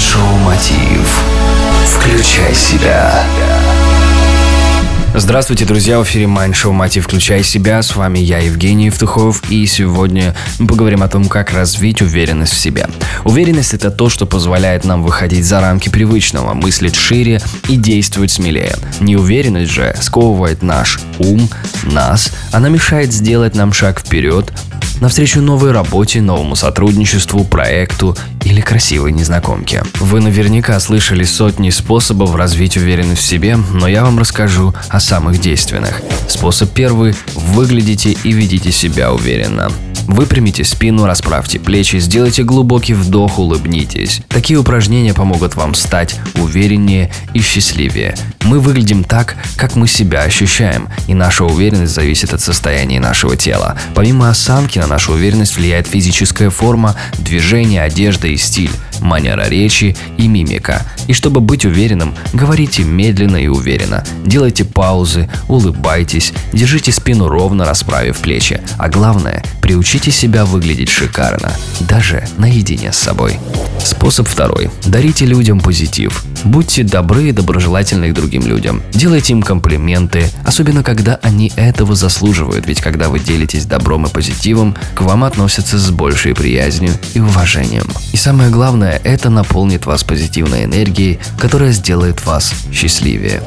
Майншоу Мотив. Включай себя. Здравствуйте, друзья, в эфире Mind Show Мотив Включай себя. С вами я, Евгений Евтухов, и сегодня мы поговорим о том, как развить уверенность в себе. Уверенность – это то, что позволяет нам выходить за рамки привычного, мыслить шире и действовать смелее. Неуверенность же сковывает наш ум, нас, она мешает сделать нам шаг вперед, навстречу новой работе, новому сотрудничеству, проекту или красивой незнакомке. Вы наверняка слышали сотни способов развить уверенность в себе, но я вам расскажу о самых действенных. Способ первый – выглядите и ведите себя уверенно. Выпрямите спину, расправьте плечи, сделайте глубокий вдох, улыбнитесь. Такие упражнения помогут вам стать увереннее и счастливее. Мы выглядим так, как мы себя ощущаем, и наша уверенность зависит от состояния нашего тела. Помимо осанки на нашу уверенность влияет физическая форма, движение, одежда и стиль манера речи и мимика. И чтобы быть уверенным, говорите медленно и уверенно. Делайте паузы, улыбайтесь, держите спину ровно, расправив плечи. А главное, приучите себя выглядеть шикарно, даже наедине с собой. Способ второй. Дарите людям позитив. Будьте добры и доброжелательны к другим людям. Делайте им комплименты, особенно когда они этого заслуживают, ведь когда вы делитесь добром и позитивом, к вам относятся с большей приязнью и уважением. И самое главное, это наполнит вас позитивной энергией, которая сделает вас счастливее.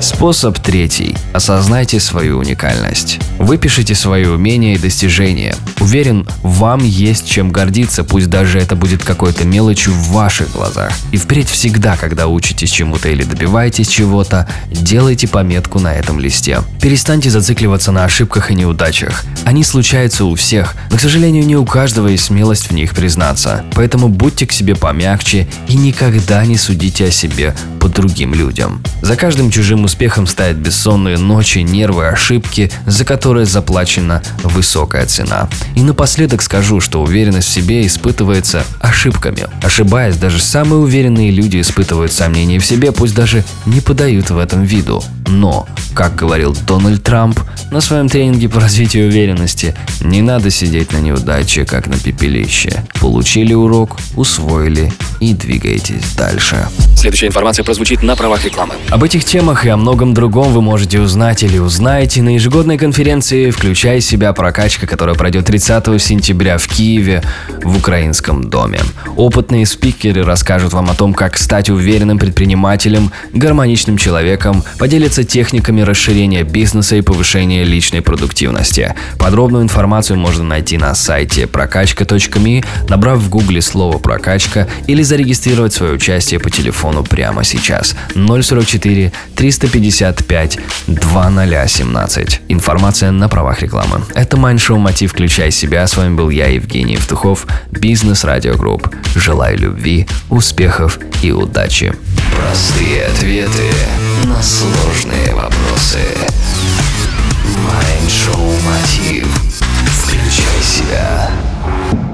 Способ третий. Осознайте свою уникальность. Выпишите свои умения и достижения. Уверен, вам есть чем гордиться, пусть даже это будет какой-то мелочью в ваших глазах. И впредь всегда, когда учитесь чему-то или добиваетесь чего-то, делайте пометку на этом листе. Перестаньте зацикливаться на ошибках и неудачах. Они случаются у всех, но, к сожалению, не у каждого есть смелость в них признаться. Поэтому будьте к себе помягче и никогда не судите о себе по другим людям. За каждым чужим успехом стоят бессонные ночи, нервы, ошибки, за которые заплачена высокая цена. И напоследок скажу, что уверенность в себе испытывается ошибками. Ошибаясь, даже самые уверенные люди испытывают сомнения в себе, пусть даже не подают в этом виду. Но, как говорил Дональд Трамп на своем тренинге по развитию уверенности, не надо сидеть на неудаче, как на пепелище. Получили урок, усвоили и двигайтесь дальше. Следующая информация прозвучит на правах рекламы. Об этих темах и о многом другом вы можете узнать или узнаете на ежегодной конференции «Включай себя. Прокачка», которая пройдет 30 сентября в Киеве в Украинском доме. Опытные спикеры расскажут вам о том, как стать уверенным предпринимателем, гармоничным человеком, поделятся техниками расширения бизнеса и повышения личной продуктивности. Подробную информацию можно найти на сайте прокачка.ми, набрав в гугле слово «прокачка» или зарегистрировать свое участие по телефону прямо сейчас 044 355 2017. Информация на правах рекламы. Это Майндшоу Мотив «Включай себя». С вами был я, Евгений Евтухов, Бизнес Радио Групп. Желаю любви, успехов и удачи. Простые ответы на сложные